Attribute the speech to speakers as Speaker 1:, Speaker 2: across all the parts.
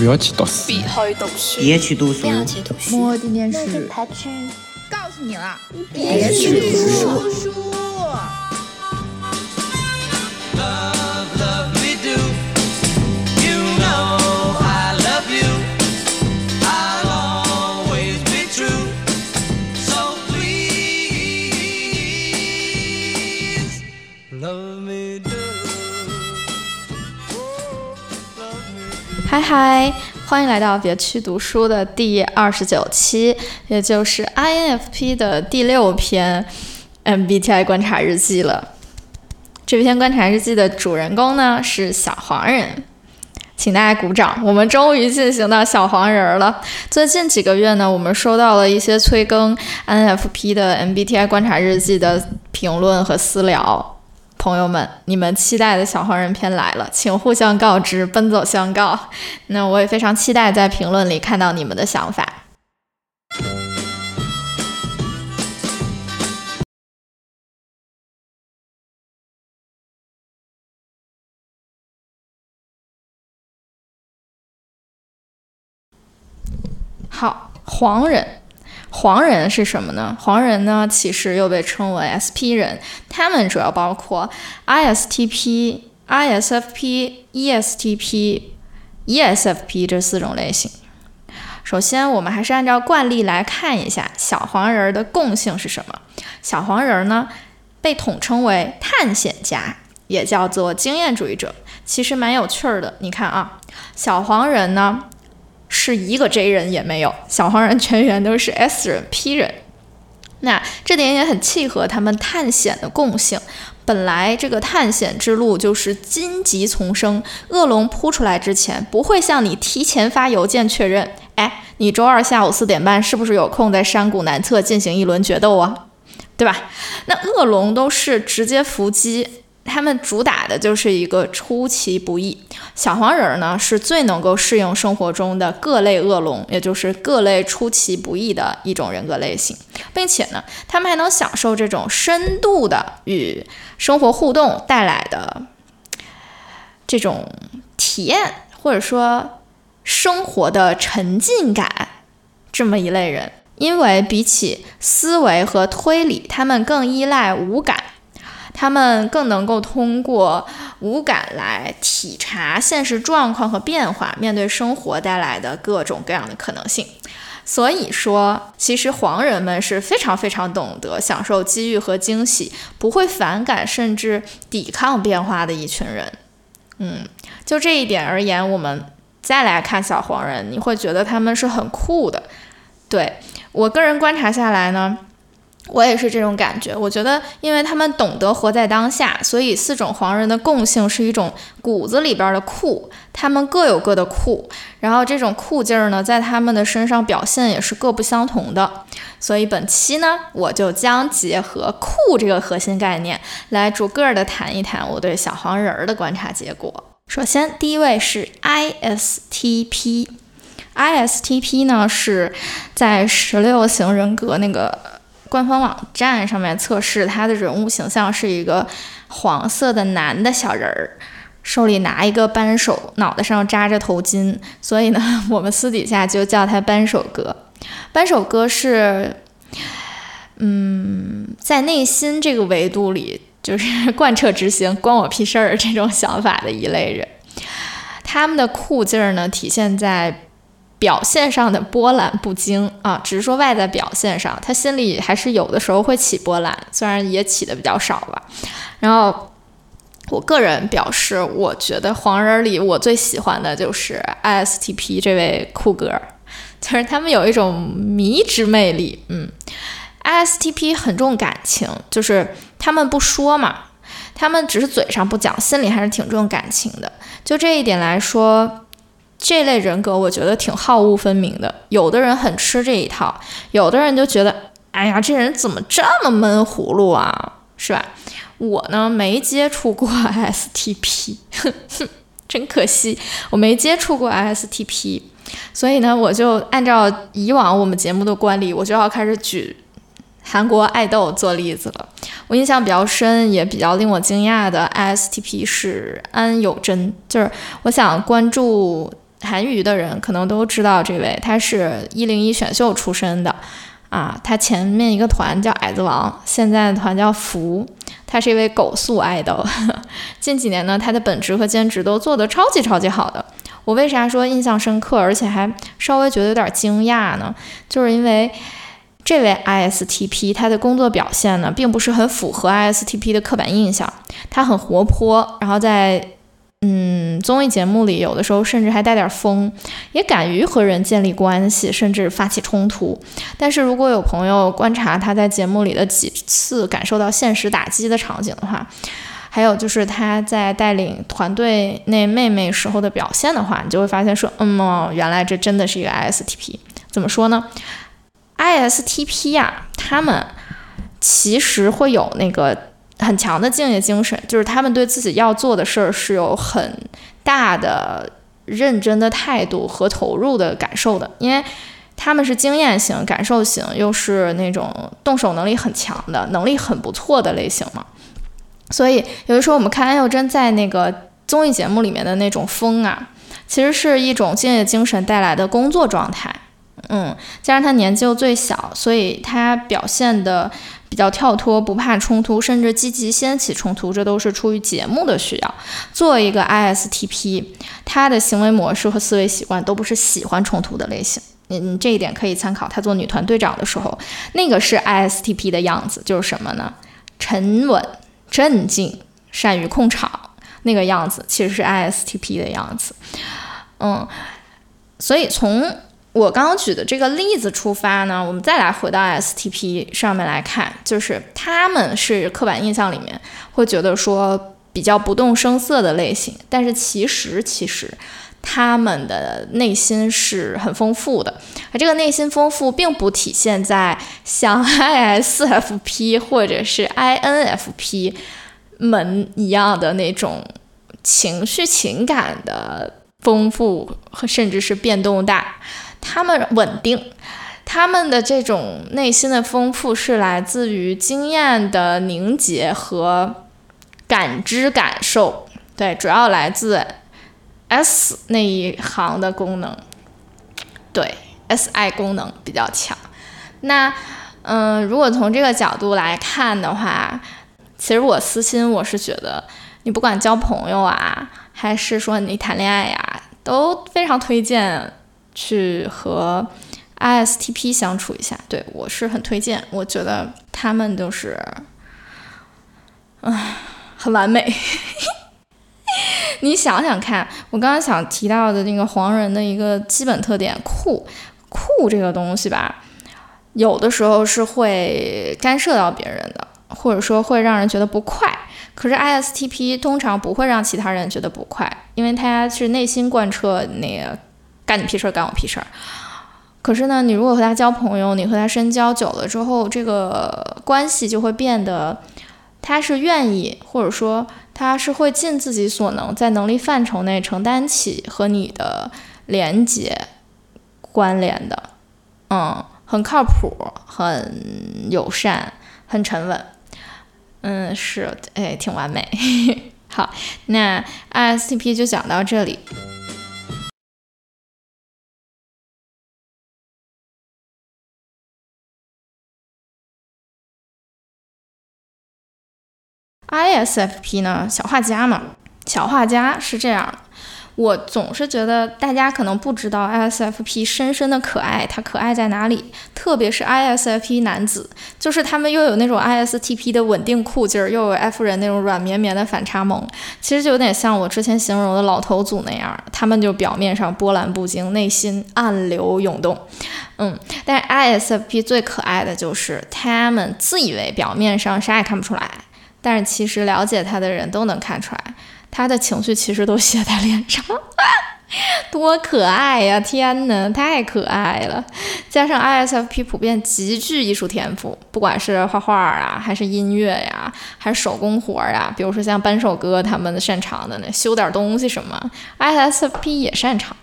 Speaker 1: 不要去读书，
Speaker 2: 别去读书，
Speaker 3: 别去读书，
Speaker 4: 摸点点书，
Speaker 5: 告诉你了，
Speaker 4: 别去读书。
Speaker 2: 嗨嗨，欢迎来到别去读书的第二十九期，也就是 INFP 的第六篇 MBTI 观察日记了。这篇观察日记的主人公呢是小黄人，请大家鼓掌，我们终于进行到小黄人了。最近几个月呢，我们收到了一些催更 INFP 的 MBTI 观察日记的评论和私聊。朋友们，你们期待的小黄人篇来了，请互相告知，奔走相告。那我也非常期待在评论里看到你们的想法。好，黄人。黄人是什么呢？黄人呢，其实又被称为 SP 人，他们主要包括 ISTP、ISFP、ESTP、ESFP 这四种类型。首先，我们还是按照惯例来看一下小黄人的共性是什么。小黄人呢，被统称为探险家，也叫做经验主义者。其实蛮有趣的，你看啊，小黄人呢。是一个 J 人也没有，小黄人全员都是 S 人 P 人，那这点也很契合他们探险的共性。本来这个探险之路就是荆棘丛生，恶龙扑出来之前不会向你提前发邮件确认，哎，你周二下午四点半是不是有空在山谷南侧进行一轮决斗啊？对吧？那恶龙都是直接伏击。他们主打的就是一个出其不意。小黄人儿呢，是最能够适应生活中的各类恶龙，也就是各类出其不意的一种人格类型，并且呢，他们还能享受这种深度的与生活互动带来的这种体验，或者说生活的沉浸感。这么一类人，因为比起思维和推理，他们更依赖五感。他们更能够通过五感来体察现实状况和变化，面对生活带来的各种各样的可能性。所以说，其实黄人们是非常非常懂得享受机遇和惊喜，不会反感甚至抵抗变化的一群人。嗯，就这一点而言，我们再来看小黄人，你会觉得他们是很酷的。对我个人观察下来呢。我也是这种感觉，我觉得，因为他们懂得活在当下，所以四种黄人的共性是一种骨子里边的酷，他们各有各的酷，然后这种酷劲儿呢，在他们的身上表现也是各不相同的。所以本期呢，我就将结合酷这个核心概念，来逐个的谈一谈我对小黄人儿的观察结果。首先，第一位是 ISTP，ISTP 呢是在十六型人格那个。官方网站上面测试他的人物形象是一个黄色的男的小人儿，手里拿一个扳手，脑袋上扎着头巾，所以呢，我们私底下就叫他扳手哥。扳手哥是，嗯，在内心这个维度里，就是 贯彻执行关我屁事儿这种想法的一类人。他们的酷劲儿呢，体现在。表现上的波澜不惊啊，只是说外在表现上，他心里还是有的时候会起波澜，虽然也起的比较少吧。然后，我个人表示，我觉得黄人里我最喜欢的就是 ISTP 这位酷哥，就是他们有一种迷之魅力。嗯，ISTP 很重感情，就是他们不说嘛，他们只是嘴上不讲，心里还是挺重感情的。就这一点来说。这类人格我觉得挺好恶分明的，有的人很吃这一套，有的人就觉得，哎呀，这人怎么这么闷葫芦啊，是吧？我呢没接触过 STP，真可惜，我没接触过 STP，所以呢，我就按照以往我们节目的惯例，我就要开始举韩国爱豆做例子了。我印象比较深，也比较令我惊讶的 ISTP 是安有真，就是我想关注。韩娱的人可能都知道这位，他是一零一选秀出身的啊。他前面一个团叫矮子王，现在的团叫福。他是一位狗速爱豆，近几年呢，他的本职和兼职都做得超级超级好的。我为啥说印象深刻，而且还稍微觉得有点惊讶呢？就是因为这位 ISTP 他的工作表现呢，并不是很符合 ISTP 的刻板印象。他很活泼，然后在嗯综艺节目里，有的时候甚至还带点疯，也敢于和人建立关系，甚至发起冲突。但是如果有朋友观察他在节目里的几次感受到现实打击的场景的话，还有就是他在带领团队那妹妹时候的表现的话，你就会发现说，嗯，原来这真的是一个 ISTP。怎么说呢？ISTP 呀，他们其实会有那个很强的敬业精神，就是他们对自己要做的事儿是有很大的认真的态度和投入的感受的，因为他们是经验型、感受型，又是那种动手能力很强的、能力很不错的类型嘛。所以有的时候我们看安宥真在那个综艺节目里面的那种疯啊，其实是一种敬业精神带来的工作状态。嗯，加上他年纪又最小，所以他表现的比较跳脱，不怕冲突，甚至积极掀起冲突，这都是出于节目的需要。作为一个 ISTP，他的行为模式和思维习惯都不是喜欢冲突的类型。嗯，这一点可以参考他做女团队长的时候，那个是 ISTP 的样子，就是什么呢？沉稳。镇静、善于控场那个样子，其实是 ISTP 的样子。嗯，所以从我刚刚举的这个例子出发呢，我们再来回到 STP 上面来看，就是他们是刻板印象里面会觉得说比较不动声色的类型，但是其实其实。他们的内心是很丰富的，而这个内心丰富并不体现在像 ISFP 或者是 INFP 们一样的那种情绪情感的丰富和甚至是变动大，他们稳定，他们的这种内心的丰富是来自于经验的凝结和感知感受，对，主要来自。S 那一行的功能，对，Si 功能比较强。那，嗯，如果从这个角度来看的话，其实我私心我是觉得，你不管交朋友啊，还是说你谈恋爱呀，都非常推荐去和 ISTP 相处一下。对我是很推荐，我觉得他们就是，唉，很完美。你想想看，我刚刚想提到的那个黄人的一个基本特点，酷酷这个东西吧，有的时候是会干涉到别人的，或者说会让人觉得不快。可是 ISTP 通常不会让其他人觉得不快，因为他是内心贯彻那个干你屁事儿，干我屁事儿。可是呢，你如果和他交朋友，你和他深交久了之后，这个关系就会变得，他是愿意，或者说。他是会尽自己所能，在能力范畴内承担起和你的连接关联的，嗯，很靠谱，很友善，很沉稳，嗯，是，哎，挺完美。好，那 ISTP 就讲到这里。ISFP 呢，小画家嘛，小画家是这样。我总是觉得大家可能不知道 ISFP 深深的可爱，它可爱在哪里？特别是 ISFP 男子，就是他们又有那种 ISTP 的稳定酷劲儿，又有 F 人那种软绵绵的反差萌。其实就有点像我之前形容的老头组那样，他们就表面上波澜不惊，内心暗流涌动。嗯，但 ISFP 最可爱的就是他们自以为表面上啥也看不出来。但是其实了解他的人都能看出来，他的情绪其实都写在脸上，多可爱呀！天哪，太可爱了！加上 ISFP 普遍极具艺术天赋，不管是画画啊，还是音乐呀，还是手工活呀，比如说像扳手哥他们擅长的那修点东西什么，ISFP 也擅长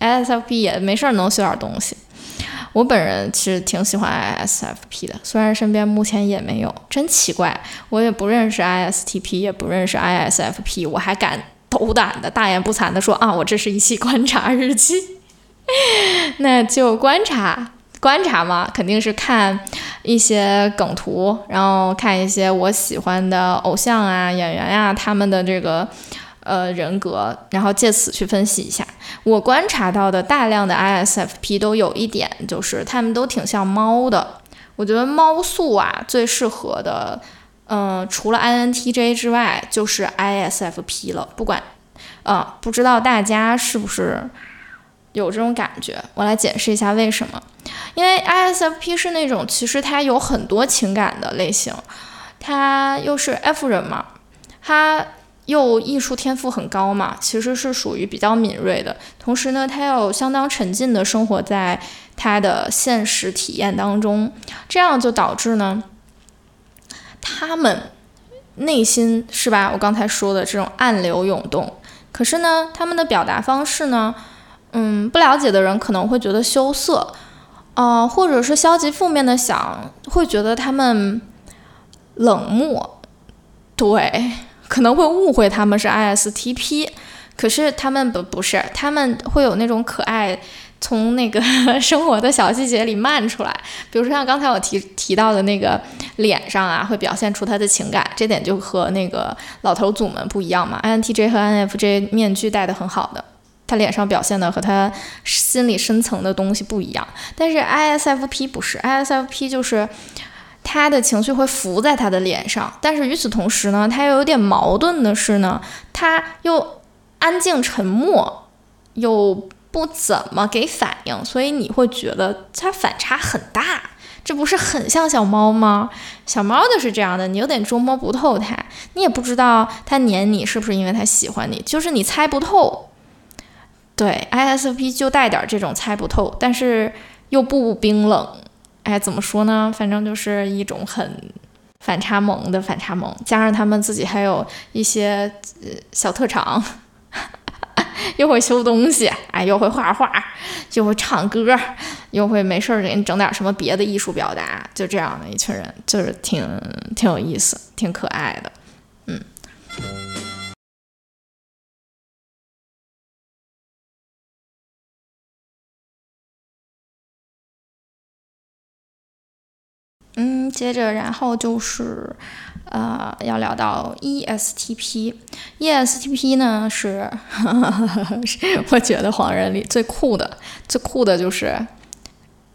Speaker 2: ，ISFP 也没事儿能修点东西。我本人其实挺喜欢 ISFP 的，虽然身边目前也没有，真奇怪，我也不认识 ISTP，也不认识 ISFP，我还敢斗胆的、大言不惭的说啊，我这是一期观察日记。那就观察观察嘛，肯定是看一些梗图，然后看一些我喜欢的偶像啊、演员呀他们的这个呃人格，然后借此去分析一下。我观察到的大量的 ISFP 都有一点，就是他们都挺像猫的。我觉得猫素啊最适合的，嗯，除了 INTJ 之外，就是 ISFP 了。不管，啊，不知道大家是不是？有这种感觉，我来解释一下为什么。因为 ISFP 是那种其实它有很多情感的类型，它又是 F 人嘛，它又艺术天赋很高嘛，其实是属于比较敏锐的。同时呢，他要相当沉浸的生活在他的现实体验当中，这样就导致呢，他们内心是吧？我刚才说的这种暗流涌动，可是呢，他们的表达方式呢？嗯，不了解的人可能会觉得羞涩，呃，或者是消极负面的想，会觉得他们冷漠，对，可能会误会他们是 ISTP，可是他们不不是，他们会有那种可爱，从那个 生活的小细节里漫出来，比如说像刚才我提提到的那个脸上啊，会表现出他的情感，这点就和那个老头组们不一样嘛，INTJ 和 INFJ 面具戴的很好的。他脸上表现的和他心里深层的东西不一样，但是 ISFP 不是，ISFP 就是他的情绪会浮在他的脸上，但是与此同时呢，他又有点矛盾的是呢，他又安静沉默，又不怎么给反应，所以你会觉得他反差很大，这不是很像小猫吗？小猫的是这样的，你有点捉摸不透它，你也不知道它黏你是不是因为它喜欢你，就是你猜不透。对，ISFP 就带点这种猜不透，但是又不冰冷，哎，怎么说呢？反正就是一种很反差萌的反差萌，加上他们自己还有一些呃小特长，又会修东西，哎，又会画画，又会唱歌，又会没事儿给你整点什么别的艺术表达，就这样的一群人，就是挺挺有意思，挺可爱的，嗯。嗯，接着然后就是，呃，要聊到 ESTP，ESTP 呢 是，我觉得黄人里最酷的，最酷的就是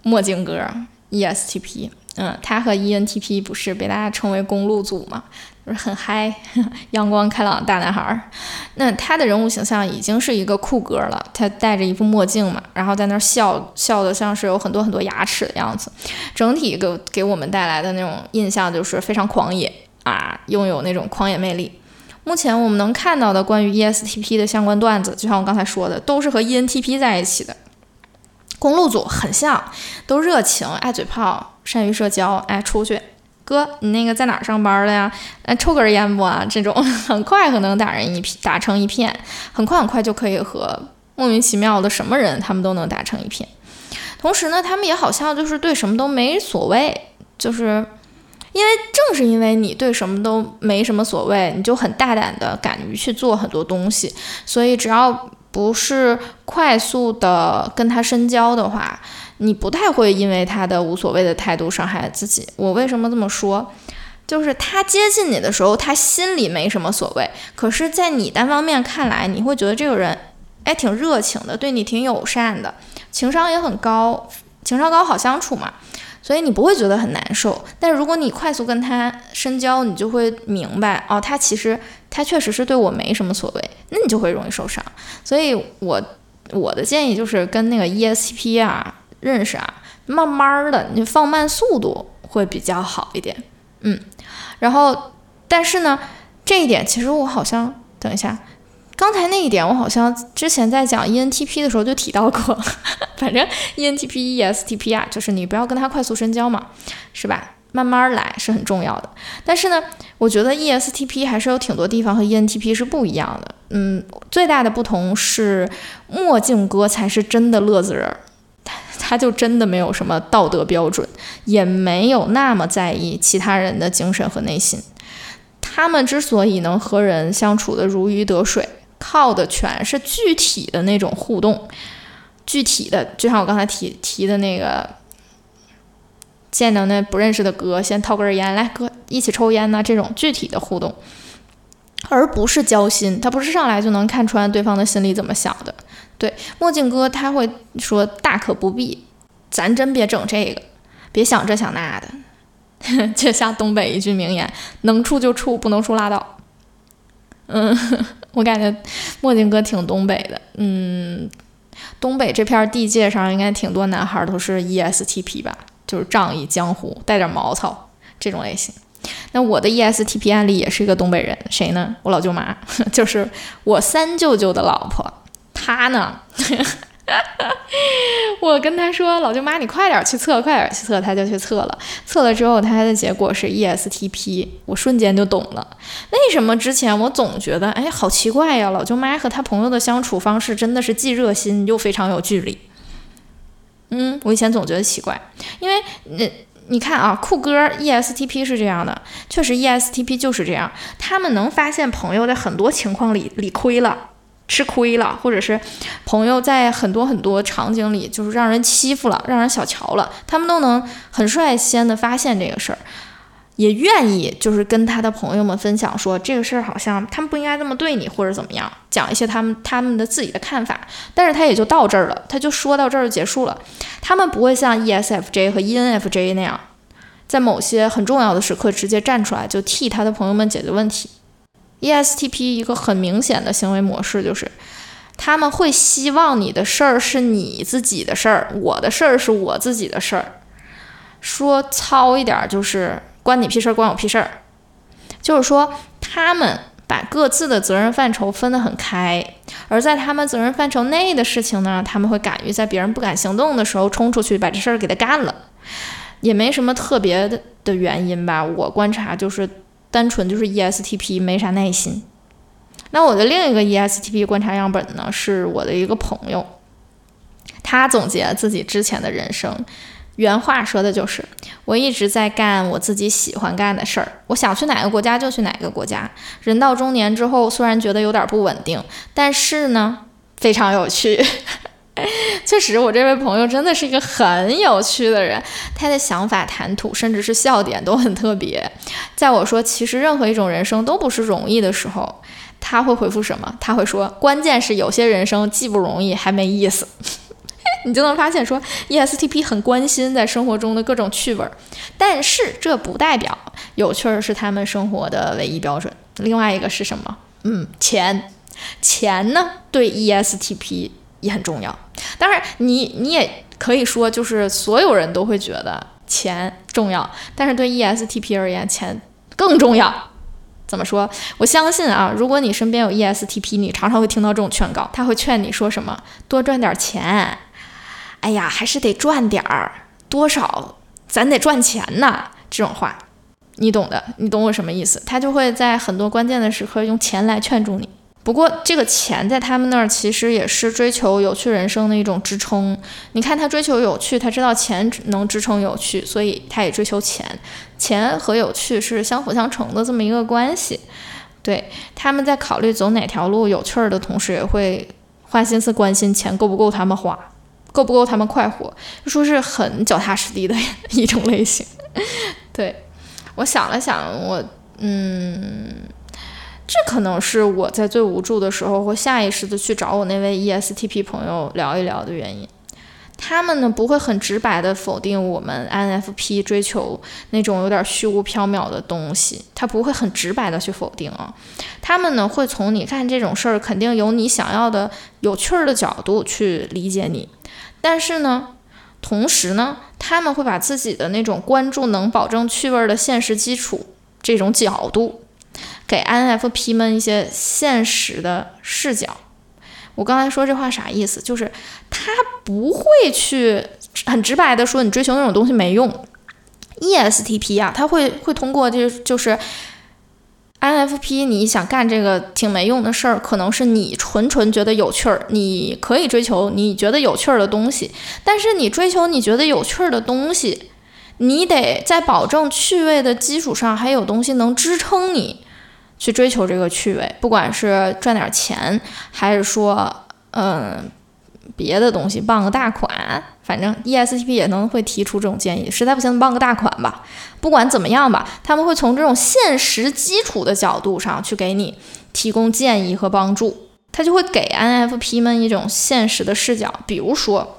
Speaker 2: 墨镜哥 ESTP。嗯，他和 ENTP 不是被大家称为公路组吗？就是很嗨、阳光开朗大男孩儿。那他的人物形象已经是一个酷哥了，他戴着一副墨镜嘛，然后在那儿笑笑的像是有很多很多牙齿的样子。整体给给我们带来的那种印象就是非常狂野啊，拥有那种狂野魅力。目前我们能看到的关于 ESTP 的相关段子，就像我刚才说的，都是和 ENTP 在一起的。公路组很像，都热情、爱嘴炮、善于社交。哎，出去，哥，你那个在哪儿上班的呀？那，抽根烟不啊？这种 很快可能打人一片，打成一片，很快很快就可以和莫名其妙的什么人，他们都能打成一片。同时呢，他们也好像就是对什么都没所谓，就是因为正是因为你对什么都没什么所谓，你就很大胆的敢于去做很多东西，所以只要。不是快速的跟他深交的话，你不太会因为他的无所谓的态度伤害自己。我为什么这么说？就是他接近你的时候，他心里没什么所谓，可是，在你单方面看来，你会觉得这个人，哎，挺热情的，对你挺友善的，情商也很高，情商高好相处嘛。所以你不会觉得很难受，但如果你快速跟他深交，你就会明白哦，他其实他确实是对我没什么所谓，那你就会容易受伤。所以我我的建议就是跟那个 ESTP 啊认识啊，慢慢的你放慢速度会比较好一点，嗯，然后但是呢，这一点其实我好像等一下。刚才那一点，我好像之前在讲 ENTP 的时候就提到过。反正 ENTP、ESTP 啊，就是你不要跟他快速深交嘛，是吧？慢慢来是很重要的。但是呢，我觉得 ESTP 还是有挺多地方和 ENTP 是不一样的。嗯，最大的不同是墨镜哥才是真的乐子人，他 他就真的没有什么道德标准，也没有那么在意其他人的精神和内心。他们之所以能和人相处的如鱼得水。靠的全是具体的那种互动，具体的，就像我刚才提提的那个，见到那不认识的哥，先掏根烟来，哥一起抽烟呐，这种具体的互动，而不是交心，他不是上来就能看穿对方的心里怎么想的。对，墨镜哥他会说大可不必，咱真别整这个，别想这想那的。就像东北一句名言：“能处就处，不能处拉倒。”嗯，我感觉墨镜哥挺东北的。嗯，东北这片地界上应该挺多男孩都是 ESTP 吧，就是仗义江湖，带点毛糙这种类型。那我的 ESTP 案例也是一个东北人，谁呢？我老舅妈，就是我三舅舅的老婆，她呢。我跟他说：“老舅妈，你快点去测，快点去测。”他就去测了，测了之后，他的结果是 ESTP。我瞬间就懂了，为什么之前我总觉得，哎，好奇怪呀！老舅妈和他朋友的相处方式真的是既热心又非常有距离。嗯，我以前总觉得奇怪，因为那你看啊，酷哥 ESTP 是这样的，确实 ESTP 就是这样，他们能发现朋友在很多情况里理亏了。吃亏了，或者是朋友在很多很多场景里就是让人欺负了，让人小瞧了，他们都能很率先的发现这个事儿，也愿意就是跟他的朋友们分享说这个事儿好像他们不应该这么对你或者怎么样，讲一些他们他们的自己的看法，但是他也就到这儿了，他就说到这儿就结束了，他们不会像 ESFJ 和 ENFJ 那样，在某些很重要的时刻直接站出来就替他的朋友们解决问题。ESTP 一个很明显的行为模式就是，他们会希望你的事儿是你自己的事儿，我的事儿是我自己的事儿。说糙一点就是关你屁事儿，关我屁事儿。就是说，他们把各自的责任范畴分得很开，而在他们责任范畴内的事情呢，他们会敢于在别人不敢行动的时候冲出去把这事儿给他干了，也没什么特别的的原因吧。我观察就是。单纯就是 ESTP 没啥耐心。那我的另一个 ESTP 观察样本呢，是我的一个朋友，他总结自己之前的人生，原话说的就是：我一直在干我自己喜欢干的事儿，我想去哪个国家就去哪个国家。人到中年之后，虽然觉得有点不稳定，但是呢，非常有趣。确实，我这位朋友真的是一个很有趣的人，他的想法、谈吐，甚至是笑点都很特别。在我说其实任何一种人生都不是容易的时候，他会回复什么？他会说：“关键是有些人生既不容易，还没意思。”你就能发现说，ESTP 很关心在生活中的各种趣味儿，但是这不代表有趣儿是他们生活的唯一标准。另外一个是什么？嗯，钱，钱呢？对 ESTP 也很重要。当然，你你也可以说，就是所有人都会觉得钱重要，但是对 ESTP 而言，钱更重要。怎么说？我相信啊，如果你身边有 ESTP，你常常会听到这种劝告，他会劝你说什么？多赚点钱。哎呀，还是得赚点儿，多少咱得赚钱呐。这种话，你懂的，你懂我什么意思？他就会在很多关键的时刻用钱来劝住你。不过，这个钱在他们那儿其实也是追求有趣人生的一种支撑。你看，他追求有趣，他知道钱能支撑有趣，所以他也追求钱。钱和有趣是相辅相成的这么一个关系。对，他们在考虑走哪条路有趣儿的同时，也会花心思关心钱够不够他们花，够不够他们快活，就说是很脚踏实地的 一种类型。对我想了想，我嗯。这可能是我在最无助的时候会下意识的去找我那位 ESTP 朋友聊一聊的原因。他们呢不会很直白的否定我们 INFP 追求那种有点虚无缥缈的东西，他不会很直白的去否定啊。他们呢会从你看这种事儿肯定有你想要的有趣儿的角度去理解你，但是呢，同时呢，他们会把自己的那种关注能保证趣味的现实基础这种角度。给 INFP 们一些现实的视角。我刚才说这话啥意思？就是他不会去很直白的说你追求那种东西没用。ESTP 啊，他会会通过就就是 INFP，你想干这个挺没用的事儿，可能是你纯纯觉得有趣儿，你可以追求你觉得有趣儿的东西。但是你追求你觉得有趣儿的东西，你得在保证趣味的基础上还有东西能支撑你。去追求这个趣味，不管是赚点钱，还是说，嗯，别的东西傍个大款，反正 ESTP 也能会提出这种建议。实在不行，傍个大款吧。不管怎么样吧，他们会从这种现实基础的角度上去给你提供建议和帮助。他就会给 INFP 们一种现实的视角，比如说，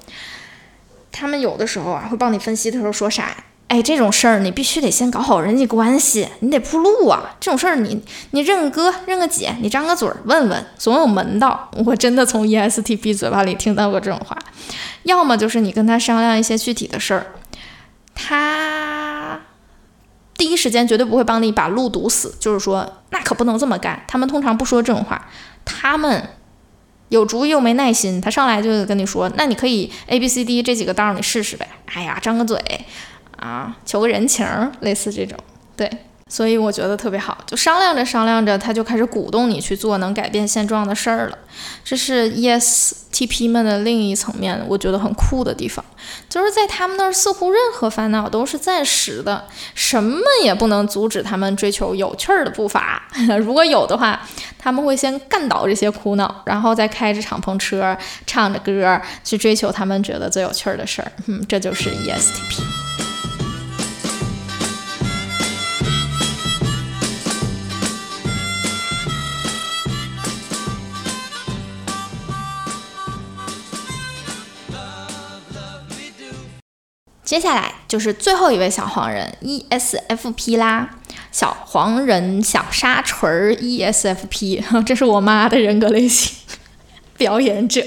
Speaker 2: 他们有的时候啊会帮你分析的时候说啥？哎，这种事儿你必须得先搞好人际关系，你得铺路啊。这种事儿你你认个哥认个姐，你张个嘴问问，总有门道。我真的从 ESTP 嘴巴里听到过这种话。要么就是你跟他商量一些具体的事儿，他第一时间绝对不会帮你把路堵死，就是说那可不能这么干。他们通常不说这种话，他们有主意又没耐心，他上来就跟你说，那你可以 A B C D 这几个道儿你试试呗。哎呀，张个嘴。啊，求个人情，类似这种，对，所以我觉得特别好，就商量着商量着，他就开始鼓动你去做能改变现状的事儿了。这是 ESTP 们的另一层面，我觉得很酷的地方，就是在他们那儿，似乎任何烦恼都是暂时的，什么也不能阻止他们追求有趣儿的步伐。如果有的话，他们会先干倒这些苦恼，然后再开着敞篷车，唱着歌去追求他们觉得最有趣儿的事儿。嗯，这就是 ESTP。接下来就是最后一位小黄人 ESFP 啦，小黄人小沙锤儿 ESFP，这是我妈的人格类型，表演者。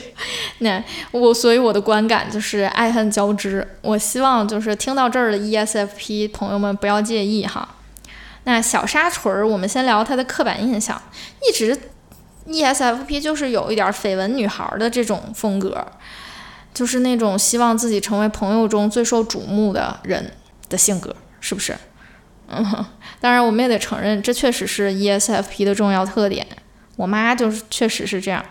Speaker 2: 那我所以我的观感就是爱恨交织。我希望就是听到这儿的 ESFP 朋友们不要介意哈。那小沙锤儿，我们先聊他的刻板印象，一直 ESFP 就是有一点绯闻女孩的这种风格。就是那种希望自己成为朋友中最受瞩目的人的性格，是不是？嗯，当然我们也得承认，这确实是 ESFP 的重要特点。我妈就是确实是这样，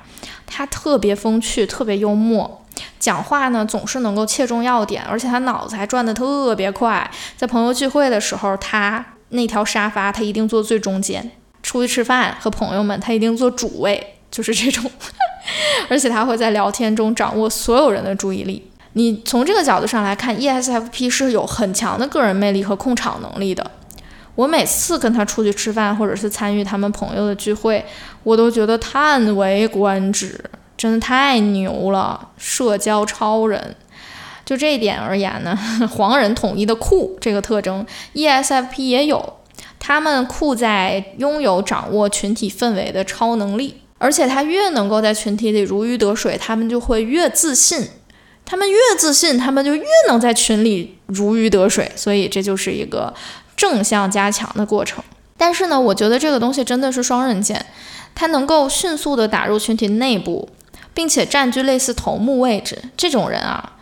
Speaker 2: 她特别风趣，特别幽默，讲话呢总是能够切中要点，而且她脑子还转得特别快。在朋友聚会的时候，她那条沙发她一定坐最中间；出去吃饭和朋友们，她一定坐主位，就是这种。而且他会在聊天中掌握所有人的注意力。你从这个角度上来看，ESFP 是有很强的个人魅力和控场能力的。我每次跟他出去吃饭，或者是参与他们朋友的聚会，我都觉得叹为观止，真的太牛了，社交超人。就这一点而言呢，黄人统一的酷这个特征，ESFP 也有。他们酷在拥有掌握群体氛围的超能力。而且他越能够在群体里如鱼得水，他们就会越自信。他们越自信，他们就越能在群里如鱼得水。所以这就是一个正向加强的过程。但是呢，我觉得这个东西真的是双刃剑。它能够迅速的打入群体内部，并且占据类似头目位置。这种人啊，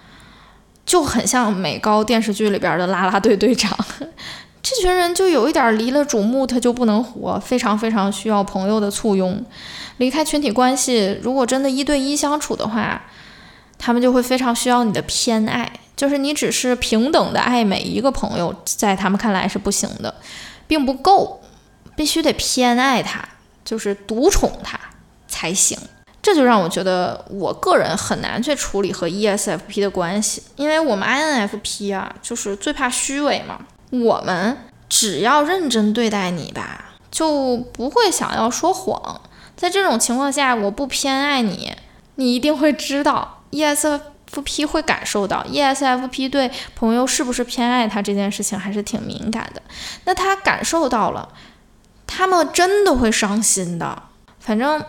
Speaker 2: 就很像美高电视剧里边的啦啦队队长。这群人就有一点离了主目，他就不能活，非常非常需要朋友的簇拥。离开群体关系，如果真的一对一相处的话，他们就会非常需要你的偏爱，就是你只是平等的爱每一个朋友，在他们看来是不行的，并不够，必须得偏爱他，就是独宠他才行。这就让我觉得，我个人很难去处理和 ESFP 的关系，因为我们 INFP 啊，就是最怕虚伪嘛。我们只要认真对待你吧，就不会想要说谎。在这种情况下，我不偏爱你，你一定会知道，ESFP 会感受到，ESFP 对朋友是不是偏爱他这件事情还是挺敏感的。那他感受到了，他们真的会伤心的。反正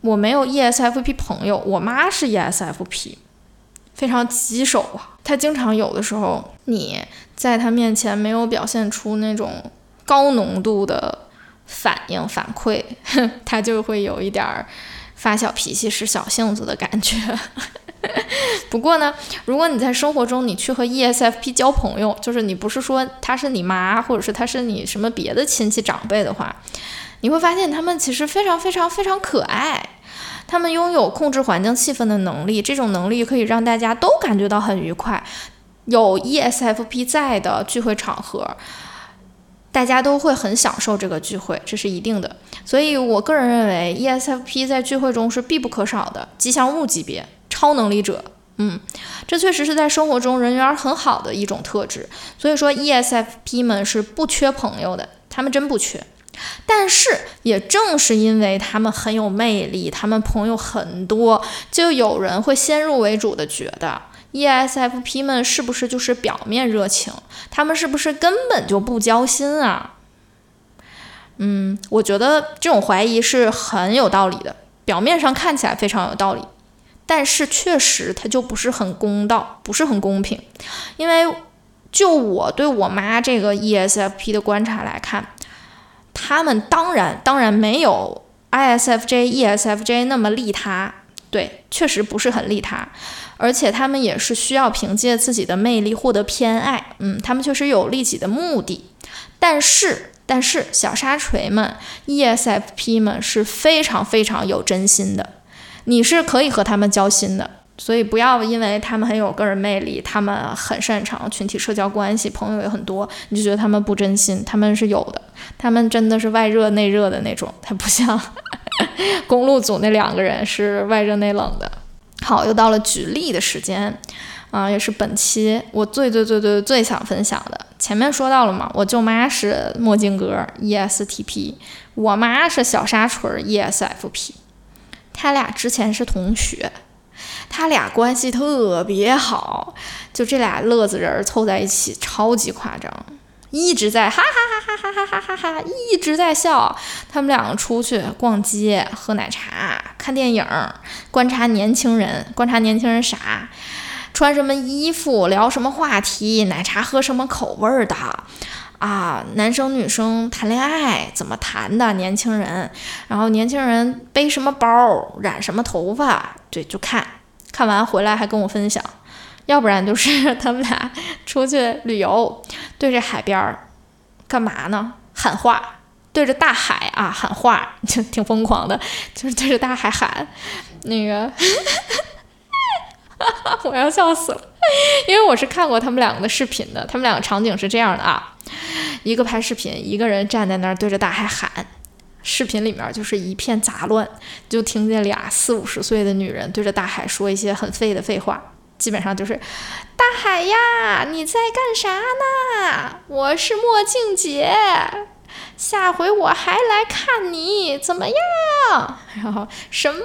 Speaker 2: 我没有 ESFP 朋友，我妈是 ESFP，非常棘手啊。她经常有的时候，你在她面前没有表现出那种高浓度的。反应反馈，他就会有一点儿发小脾气、使小性子的感觉。不过呢，如果你在生活中你去和 ESFP 交朋友，就是你不是说他是你妈，或者是他是你什么别的亲戚长辈的话，你会发现他们其实非常非常非常可爱。他们拥有控制环境气氛的能力，这种能力可以让大家都感觉到很愉快。有 ESFP 在的聚会场合。大家都会很享受这个聚会，这是一定的。所以我个人认为，ESFP 在聚会中是必不可少的吉祥物级别超能力者。嗯，这确实是在生活中人缘很好的一种特质。所以说，ESFP 们是不缺朋友的，他们真不缺。但是也正是因为他们很有魅力，他们朋友很多，就有人会先入为主的觉得 ESFP 们是不是就是表面热情，他们是不是根本就不交心啊？嗯，我觉得这种怀疑是很有道理的，表面上看起来非常有道理，但是确实它就不是很公道，不是很公平。因为就我对我妈这个 ESFP 的观察来看。他们当然当然没有 ISFJ、ESFJ 那么利他，对，确实不是很利他，而且他们也是需要凭借自己的魅力获得偏爱，嗯，他们确实有利己的目的。但是，但是小沙锤们、ESFP 们是非常非常有真心的，你是可以和他们交心的。所以不要因为他们很有个人魅力，他们很擅长群体社交关系，朋友也很多，你就觉得他们不真心。他们是有的，他们真的是外热内热的那种，他不像 公路组那两个人是外热内冷的。好，又到了举例的时间啊，也是本期我最最最最最想分享的。前面说到了嘛，我舅妈是墨镜哥 ESTP，我妈是小沙锤 ESFP，他俩之前是同学。他俩关系特别好，就这俩乐子人凑在一起，超级夸张，一直在哈哈哈哈哈哈哈哈，一直在笑。他们两个出去逛街、喝奶茶、看电影、观察年轻人，观察年轻人啥，穿什么衣服，聊什么话题，奶茶喝什么口味的，啊，男生女生谈恋爱怎么谈的，年轻人，然后年轻人背什么包，染什么头发，对，就看。看完回来还跟我分享，要不然就是他们俩出去旅游，对着海边儿干嘛呢？喊话，对着大海啊喊话，就挺疯狂的，就是对着大海喊那个，我要笑死了，因为我是看过他们两个的视频的，他们两个场景是这样的啊，一个拍视频，一个人站在那儿对着大海喊。视频里面就是一片杂乱，就听见俩四五十岁的女人对着大海说一些很废的废话，基本上就是“大海呀，你在干啥呢？我是墨镜姐，下回我还来看你，怎么样？”然后什么？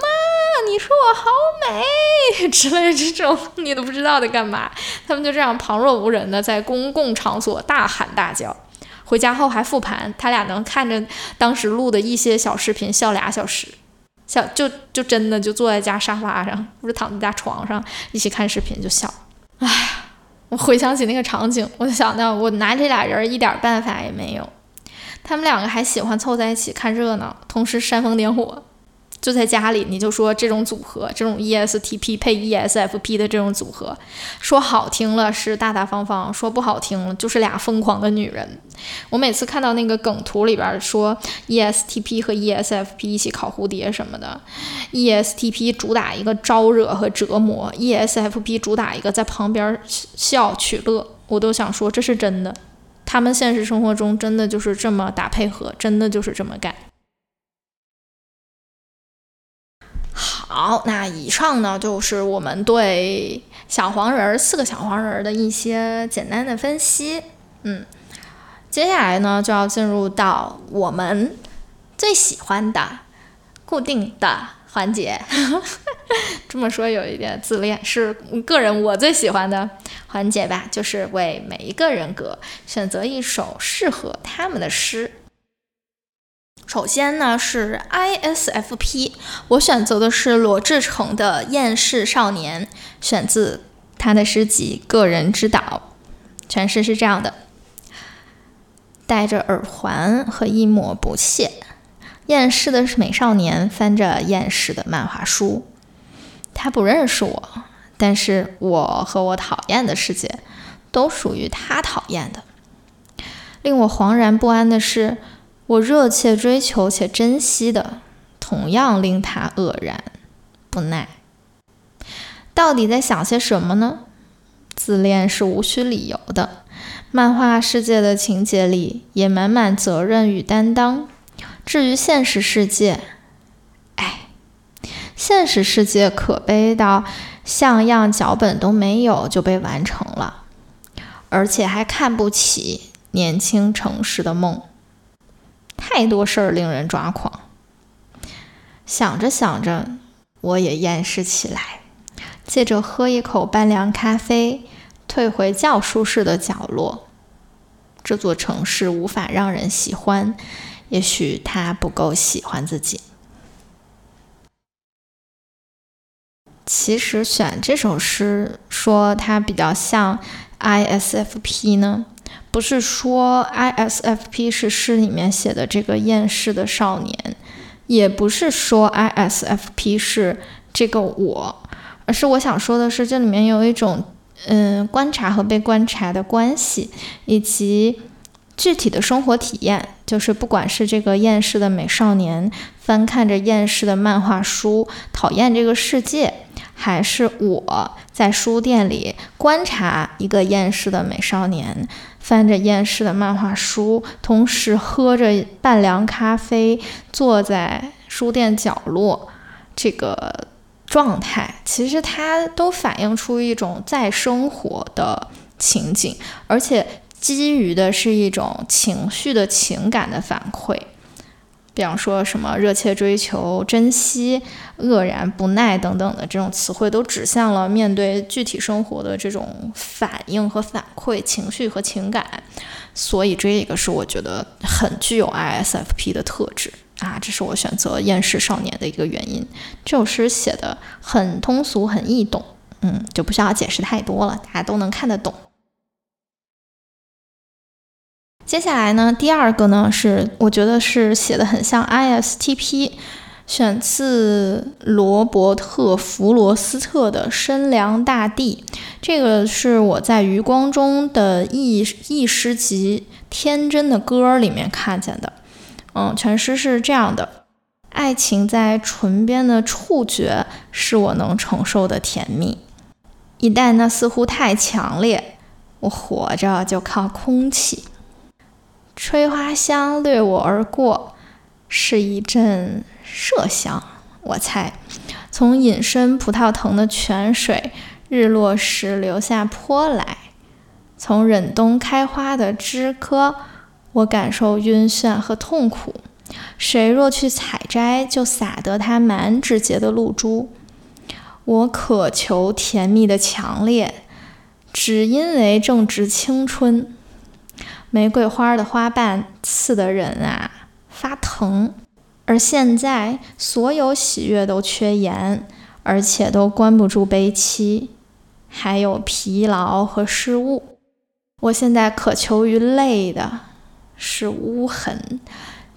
Speaker 2: 你说我好美 之类这种，你都不知道在干嘛。他们就这样旁若无人的在公共场所大喊大叫。回家后还复盘，他俩能看着当时录的一些小视频笑俩小时，笑就就真的就坐在家沙发上或者躺在家床上一起看视频就笑。哎呀，我回想起那个场景，我就想到我拿这俩人一点办法也没有，他们两个还喜欢凑在一起看热闹，同时煽风点火。就在家里，你就说这种组合，这种 ESTP 配 ESFP 的这种组合，说好听了是大大方方，说不好听了就是俩疯狂的女人。我每次看到那个梗图里边说 ESTP 和 ESFP 一起烤蝴蝶什么的，ESTP 主打一个招惹和折磨，ESFP 主打一个在旁边笑取乐，我都想说这是真的，他们现实生活中真的就是这么打配合，真的就是这么干。好，那以上呢就是我们对小黄人儿四个小黄人儿的一些简单的分析。嗯，接下来呢就要进入到我们最喜欢的固定的环节。这么说有一点自恋，是个人我最喜欢的环节吧，就是为每一个人格选择一首适合他们的诗。首先呢是 ISFP，我选择的是罗志诚的《厌世少年》，选自他的诗集《个人之岛》。全诗是这样的：戴着耳环和一抹不屑，厌世的是美少年翻着厌世的漫画书。他不认识我，但是我和我讨厌的世界都属于他讨厌的。令我惶然不安的是。我热切追求且珍惜的，同样令他愕然不耐。到底在想些什么呢？自恋是无需理由的，漫画世界的情节里也满满责任与担当。至于现实世界，哎，现实世界可悲到像样脚本都没有就被完成了，而且还看不起年轻城市的梦。太多事儿令人抓狂。想着想着，我也厌世起来。借着喝一口半凉咖啡，退回较舒适的角落。这座城市无法让人喜欢，也许他不够喜欢自己。其实选这首诗说它比较像 ISFP 呢，不是说 ISFP 是诗里面写的这个厌世的少年，也不是说 ISFP 是这个我。而是我想说的是，这里面有一种，嗯，观察和被观察的关系，以及具体的生活体验。就是不管是这个厌世的美少年翻看着厌世的漫画书，讨厌这个世界，还是我在书店里观察一个厌世的美少年翻着厌世的漫画书，同时喝着半凉咖啡，坐在书店角落，这个。状态其实它都反映出一种在生活的情景，而且基于的是一种情绪的情感的反馈，比方说什么热切追求、珍惜、愕然、不耐等等的这种词汇，都指向了面对具体生活的这种反应和反馈情绪和情感，所以这个是我觉得很具有 ISFP 的特质。啊，这是我选择厌世少年的一个原因。这首诗写的很通俗，很易懂，嗯，就不需要解释太多了，大家都能看得懂。接下来呢，第二个呢是我觉得是写的很像 ISTP，选自罗伯特·弗罗斯特的《深凉大地》。这个是我在余光中的译译诗集《天真的歌》里面看见的。嗯，全诗是这样的：爱情在唇边的触觉是我能承受的甜蜜，一旦那似乎太强烈，我活着就靠空气。吹花香掠我而过，是一阵麝香。我猜，从隐身葡萄藤的泉水，日落时流下坡来，从忍冬开花的枝柯。我感受晕眩和痛苦，谁若去采摘，就洒得它满指节的露珠。我渴求甜蜜的强烈，只因为正值青春。玫瑰花的花瓣刺得人啊发疼，而现在所有喜悦都缺盐，而且都关不住悲戚，还有疲劳和失误。我现在渴求于累的。是污痕，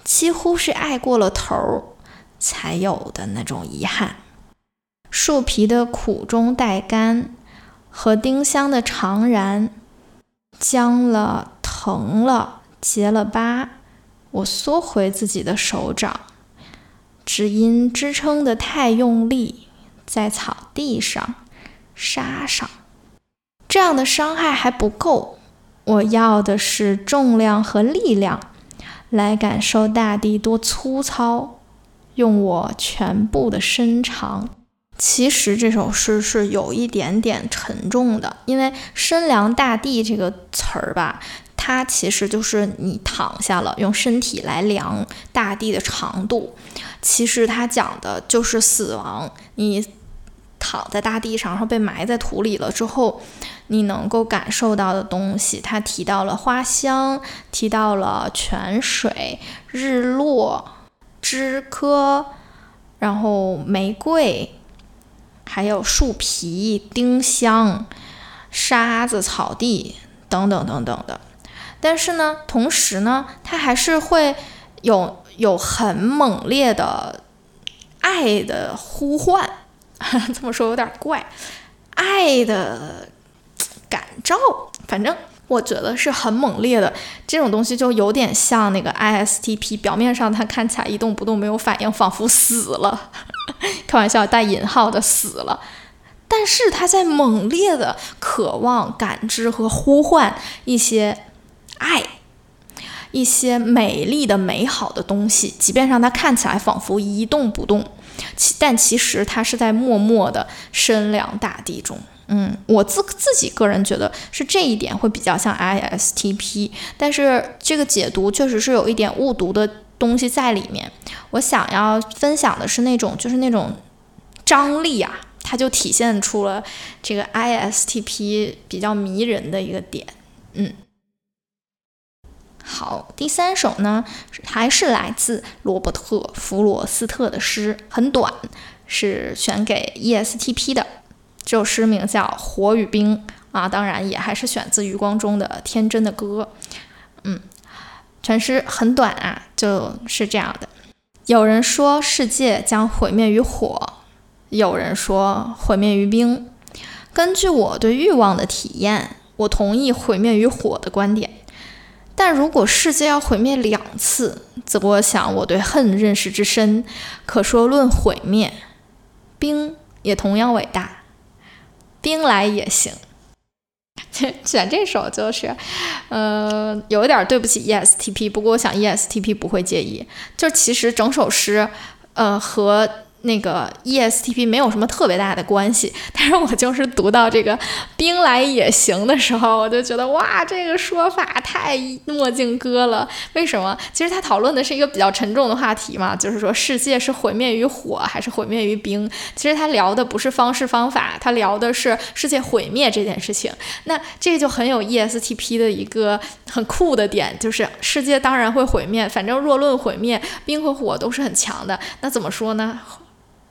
Speaker 2: 几乎是爱过了头儿才有的那种遗憾。树皮的苦中带甘，和丁香的长然，僵了，疼了，结了疤。我缩回自己的手掌，只因支撑的太用力，在草地上、沙上，这样的伤害还不够。我要的是重量和力量，来感受大地多粗糙，用我全部的身长。其实这首诗是有一点点沉重的，因为“深凉大地”这个词儿吧，它其实就是你躺下了，用身体来量大地的长度。其实它讲的就是死亡，你。躺在大地上，然后被埋在土里了之后，你能够感受到的东西，他提到了花香，提到了泉水、日落、枝柯，然后玫瑰，还有树皮、丁香、沙子、草地等等等等的。但是呢，同时呢，他还是会有有很猛烈的爱的呼唤。这么说有点怪，爱的感召，反正我觉得是很猛烈的。这种东西就有点像那个 ISTP，表面上他看起来一动不动，没有反应，仿佛死了。开玩笑，带引号的死了。但是他在猛烈的渴望、感知和呼唤一些爱，一些美丽的、美好的东西，即便让它看起来仿佛一动不动，其但其实它是在默默的深凉大地中。嗯，我自自己个人觉得是这一点会比较像 ISTP，但是这个解读确实是有一点误读的东西在里面。我想要分享的是那种就是那种张力啊，它就体现出了这个 ISTP 比较迷人的一个点。嗯，好，第三首呢还是来自罗伯特·弗罗斯特的诗，很短，是选给 ESTP 的。这首诗名叫《火与冰》啊，当然也还是选自余光中的《天真的歌》。嗯，全诗很短啊，就是这样的。有人说世界将毁灭于火，有人说毁灭于冰。根据我对欲望的体验，我同意毁灭于火的观点。但如果世界要毁灭两次，则我想我对恨认识之深，可说论毁灭，冰也同样伟大。兵来也行，选这首就是，呃，有一点对不起 ESTP，不过我想 ESTP 不会介意。就其实整首诗，呃，和。那个 ESTP 没有什么特别大的关系，但是我就是读到这个“兵来也行”的时候，我就觉得哇，这个说法太墨镜哥了。为什么？其实他讨论的是一个比较沉重的话题嘛，就是说世界是毁灭于火还是毁灭于冰？其实他聊的不是方式方法，他聊的是世界毁灭这件事情。那这就很有 ESTP 的一个很酷的点，就是世界当然会毁灭，反正若论毁灭，冰和火都是很强的。那怎么说呢？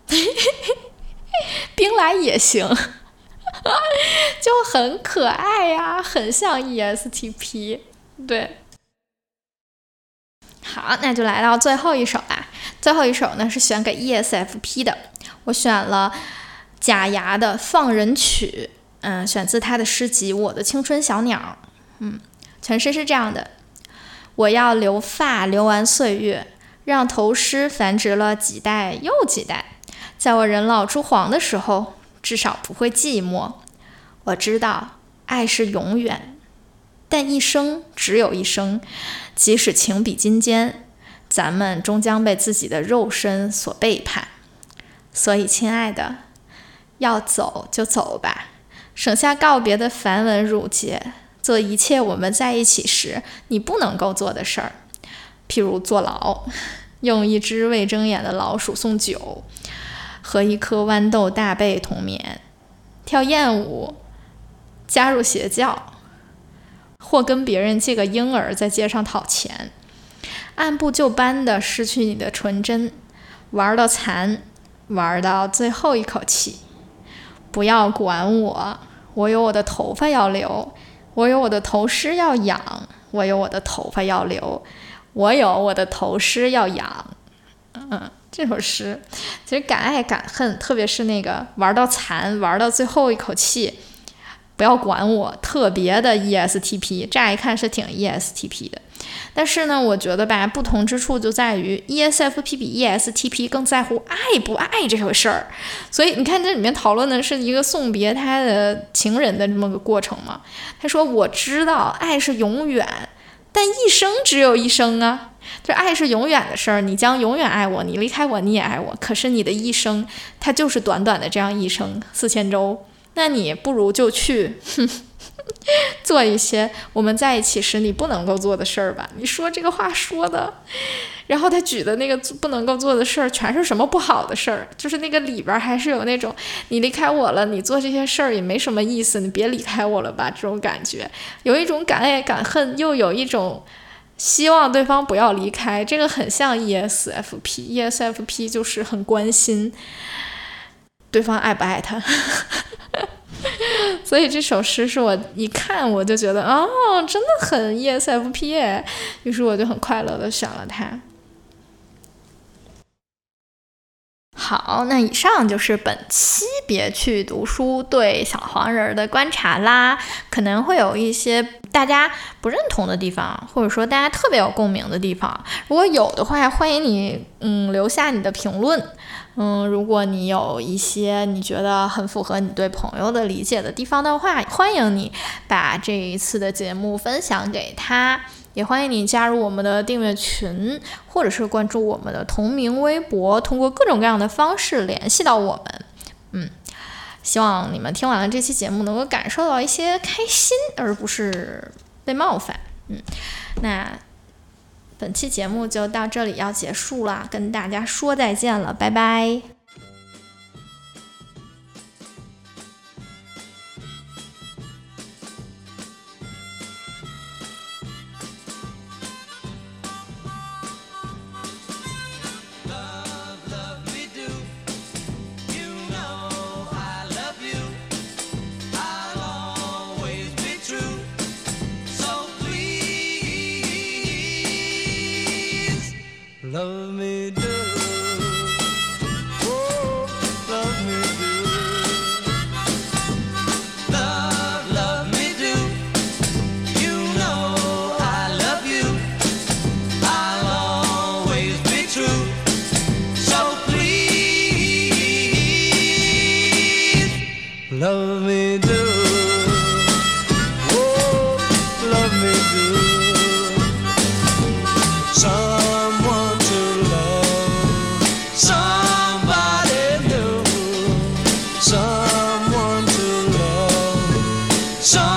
Speaker 2: 兵来也行，就很可爱呀，很像 ESTP。对，好，那就来到最后一首啦。最后一首呢是选给 ESFP 的，我选了假牙的《放人曲》，嗯，选自他的诗集《我的青春小鸟》。嗯，全诗是这样的：我要留发，留完岁月，让头虱繁殖了几代又几代。在我人老珠黄的时候，至少不会寂寞。我知道爱是永远，但一生只有一生。即使情比金坚，咱们终将被自己的肉身所背叛。所以，亲爱的，要走就走吧，省下告别的繁文缛节，做一切我们在一起时你不能够做的事儿，譬如坐牢，用一只未睁眼的老鼠送酒。和一颗豌豆大被同眠，跳艳舞，加入邪教，或跟别人借个婴儿在街上讨钱，按部就班的失去你的纯真，玩到残，玩到最后一口气。不要管我，我有我的头发要留，我有我的头虱要养，我有我的头发要留，我有我的头虱要养。嗯。这首诗其实敢爱敢恨，特别是那个玩到残，玩到最后一口气，不要管我，特别的 ESTP。乍一看是挺 ESTP 的，但是呢，我觉得吧，不同之处就在于 ESFP 比 ESTP 更在乎爱不爱这回事儿。所以你看，这里面讨论的是一个送别他的情人的这么个过程嘛。他说：“我知道爱是永远，但一生只有一生啊。”这爱是永远的事儿，你将永远爱我，你离开我你也爱我。可是你的一生，它就是短短的这样一生，四千周。那你不如就去 做一些我们在一起时你不能够做的事儿吧。你说这个话说的，然后他举的那个不能够做的事儿，全是什么不好的事儿？就是那个里边还是有那种你离开我了，你做这些事儿也没什么意思，你别离开我了吧？这种感觉，有一种敢爱敢恨，又有一种。希望对方不要离开，这个很像 ESFP，ESFP 就是很关心对方爱不爱他，所以这首诗是我一看我就觉得哦，真的很 ESFP，于是我就很快乐的选了它。好，那以上就是本期别去读书对小黄人的观察啦。可能会有一些大家不认同的地方，或者说大家特别有共鸣的地方。如果有的话，欢迎你嗯留下你的评论。嗯，如果你有一些你觉得很符合你对朋友的理解的地方的话，欢迎你把这一次的节目分享给他，也欢迎你加入我们的订阅群，或者是关注我们的同名微博，通过各种各样的方式联系到我们。嗯，希望你们听完了这期节目能够感受到一些开心，而不是被冒犯。嗯，那。本期节目就到这里要结束了，跟大家说再见了，拜拜。
Speaker 1: Love me do. Oh, love me do. Love, love me do. You know I love you. I'll always be true. So please, love. Some